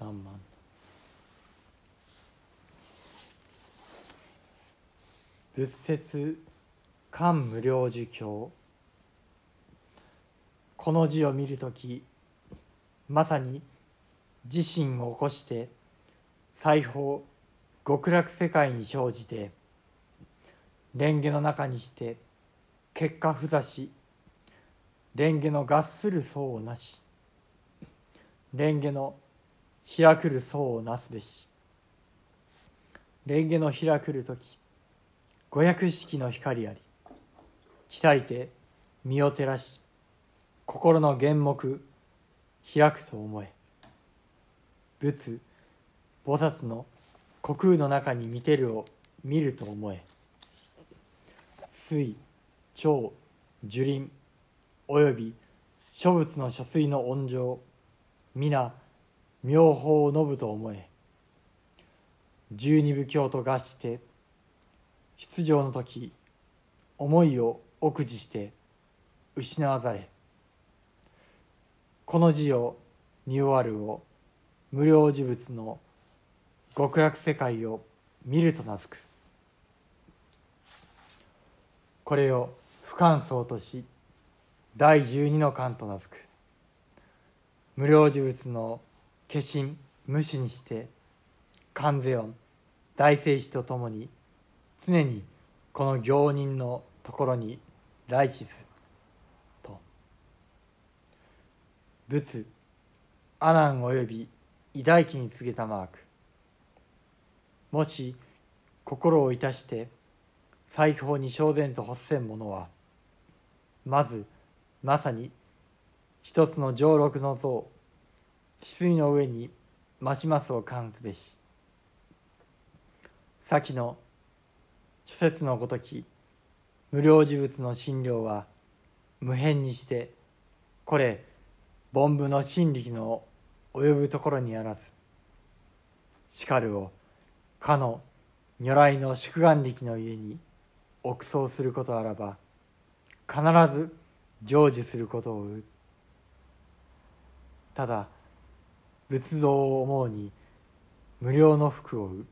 何万。仏説漢無量寿経。この字を見る時まさに自身を起こして裁縫極楽世界に生じて蓮華の中にして結果不座し蓮華の合する層をなし蓮華の開くる層をなすべし。蓮華の開くる時五百式の光あり。来たりて身を照らし心の原木開くと思え。仏菩薩の虚空の中に見てるを見ると思え。水長樹林および諸仏の諸水の温情皆妙法を述ぶと思え。十二部教と合して出場の時思いを奥辞して失わざれ。この字をに終わるを無料事物の極楽世界を見ると名付く。これを不感想とし第十二の観と名付く。無料事物の化身無視にして観世音大聖師とともに常にこの行人のところに来死すると。仏阿南及び偉大記に告げたマーク。もし心をいたして裁縫に正然と発せん者はまずまさに一つの上六の像治水の上にますますを感すべし。先の諸説のごとき無料事物の診療は無変にしてこれ凡夫の真力の及ぶところにあらずしかるをかの如来の宿願力の家に憶想することあらば必ず成就することをただ仏像を思うに無料の服をう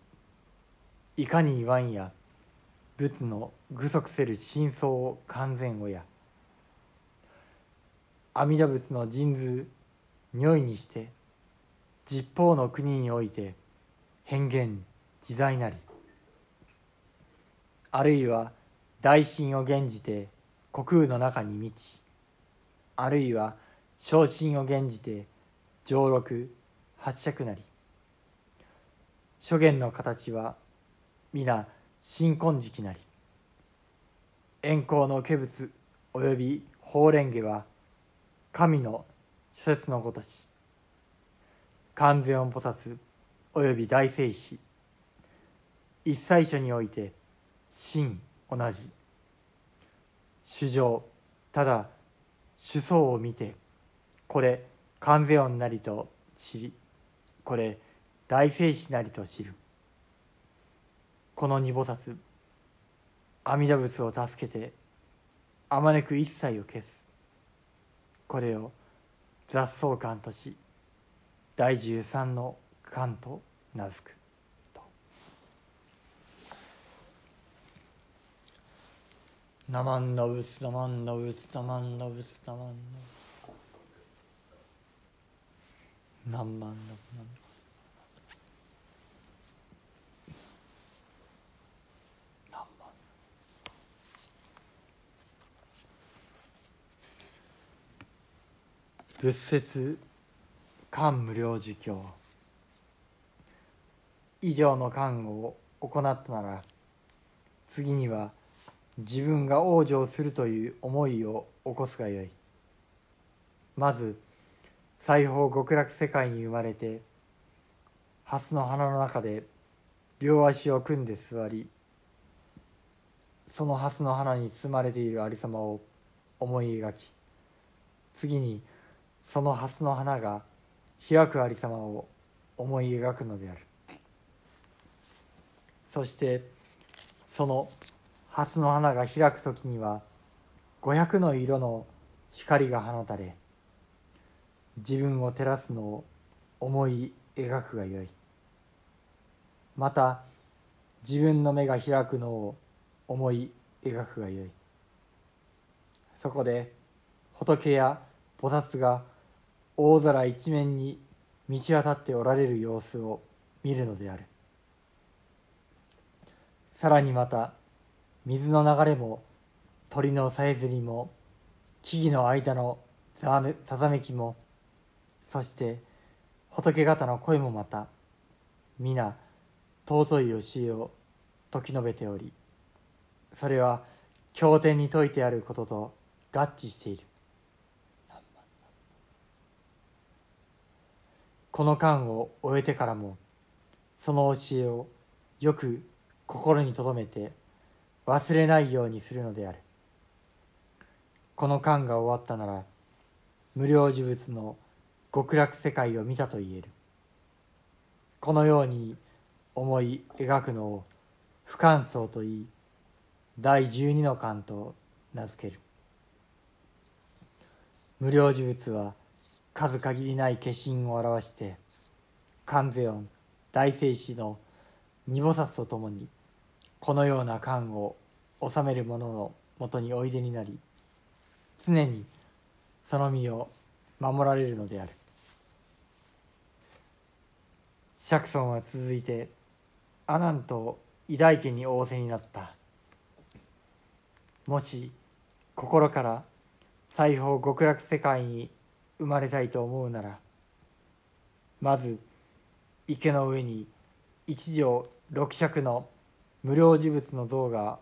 いかに言わんや仏の具足せる真相を完全をや。阿弥陀仏の神図如意にして十方の国において変幻自在なり。あるいは大心を減じて虚空の中に満ち。あるいは昇進を減じて上六八尺なり。諸言の形は皆新婚時期なり。円光の化仏および法蓮華は神の諸説のごとし。観世音菩薩および大聖師一切所において真同じ。主情ただ主相を見てこれ観世音なりと知り。これ大聖師なりと知る。この二菩薩阿弥陀仏を助けてあまねく一切を消す。これを雑草観とし第十三の観と名付く。と「ナマンダブツナマンダブツナマンダブツナマンダブツ」何万だ何万。仏説漢無量寿経以上の漢を行ったなら次には自分が往生するという思いを起こすがよい。まず西方極楽世界に生まれて蓮の花の中で両足を組んで座りその蓮の花に包まれているありさまを思い描き次にその蓮の花が開くありさまを思い描くのである。そしてその蓮の花が開く時には500の色の光が放たれ自分を照らすのを思い描くがよい。また自分の目が開くのを思い描くがよい。そこで仏や菩薩が大空一面に満ち渡っておられる様子を見るのである。さらにまた水の流れも鳥のさえずりも木々の間のざざめきもそして仏方の声もまた皆尊い教えを説き述べておりそれは経典に説いてあることと合致している。この間を終えてからもその教えをよく心に留めて忘れないようにするのである。この間が終わったなら無料呪物の極楽世界を見たと言える。このように思い描くのを不感想と言い第十二の巻と名付ける。無料呪物は数限りない化身を表して観世音大聖師の二菩薩とともにこのような観を治める者のもとにおいでになり常にその身を守られるのである。釈尊は続いて阿南と偉大家に仰せになった。もし心から西方極楽世界に生まれたいと思うならまず池の上に一条六尺の無料呪物の像が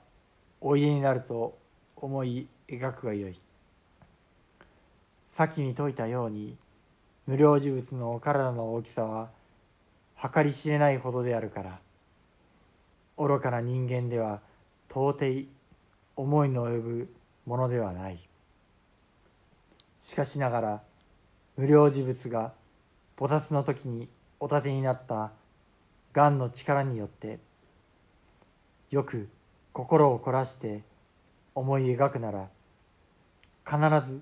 おいでになると思い描くがよい。先に説いたように無料呪物のお体の大きさは計り知れないほどであるから愚かな人間では到底思いの及ぶものではない。しかしながら無料事物が菩薩の時にお立てになった癌の力によってよく心を凝らして思い描くなら必ず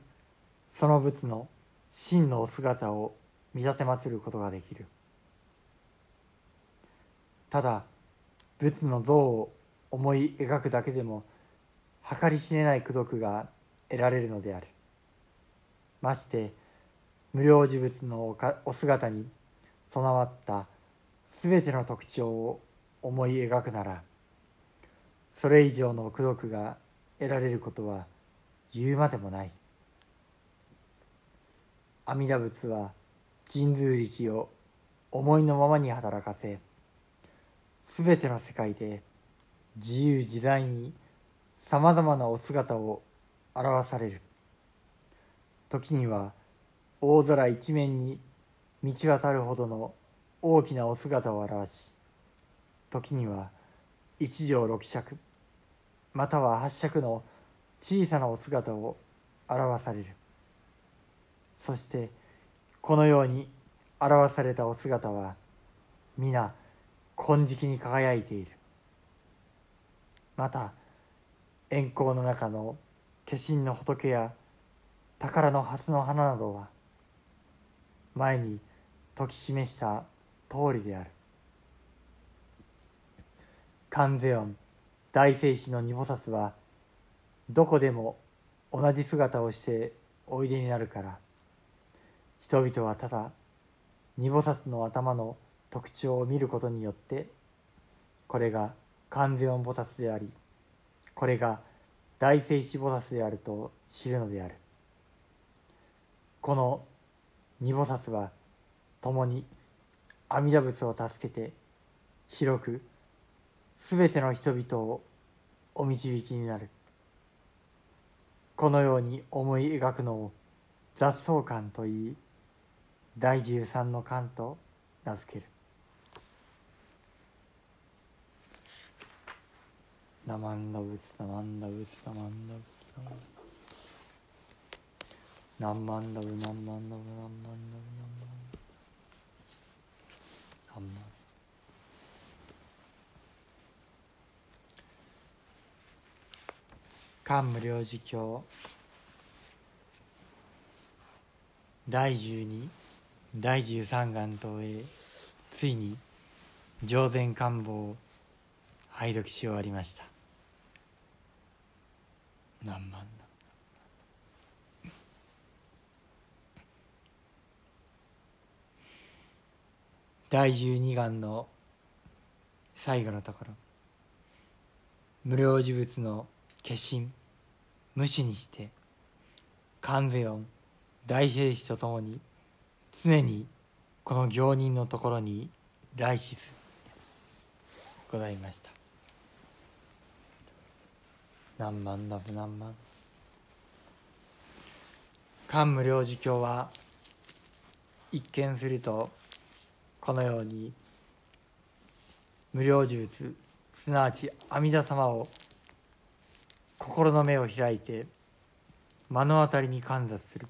その仏の真のお姿を見立て祀ることができる。ただ仏の像を思い描くだけでも計り知れない功徳が得られるのである。まして無料事物のお姿に備わった全ての特徴を思い描くならそれ以上の功徳が得られることは言うまでもない。阿弥陀仏は神通力を思いのままに働かせ全ての世界で自由自在にさまざまなお姿を表される。時には大空一面に満ち渡るほどの大きなお姿を表し時には一畳六尺または八尺の小さなお姿を表される。そしてこのように表されたお姿は皆金色に輝いている。また円光の中の化身の仏や宝の蓮の花などは前に説き示した通りである。観世音大聖師の二菩薩はどこでも同じ姿をしておいでになるから人々はただ二菩薩の頭の特徴を見ることによってこれが観世音菩薩でありこれが大聖子菩薩であると知るのである。この二菩薩は共に阿弥陀仏を助けて広く全ての人々をお導きになる。このように思い描くのを雑草観といい第13の巻と名付ける。ナマンダブツナマンダブツナマンダブツナマンダブナマンダブナマンダブナマンダブナマンダブナマン漢無量寿経第12第13願東へ。ついに上善官房を拝読し終わりました。何万だ？第12願の最後のところ。無料事物の化身。無視にして。観世音大聖子とともに。常にこの行人のところに来しずございました。何万ダブ何万？漢無量寿経は一見するとこのように無量寿仏すなわち阿弥陀様を心の目を開いて目の当たりに観察する。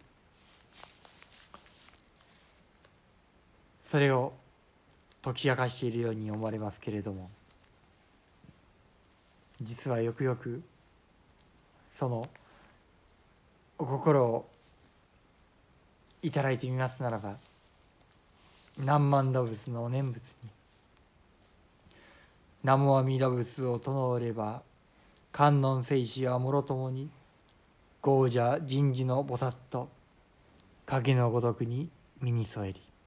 それを解き明かしているように思われますけれども実はよくよくそのお心をいただいてみますならば何万動物の念仏に南無阿弥陀仏を唱えれば観音聖子はもろともに豪者人事の菩薩と影のごとくに身に添えり。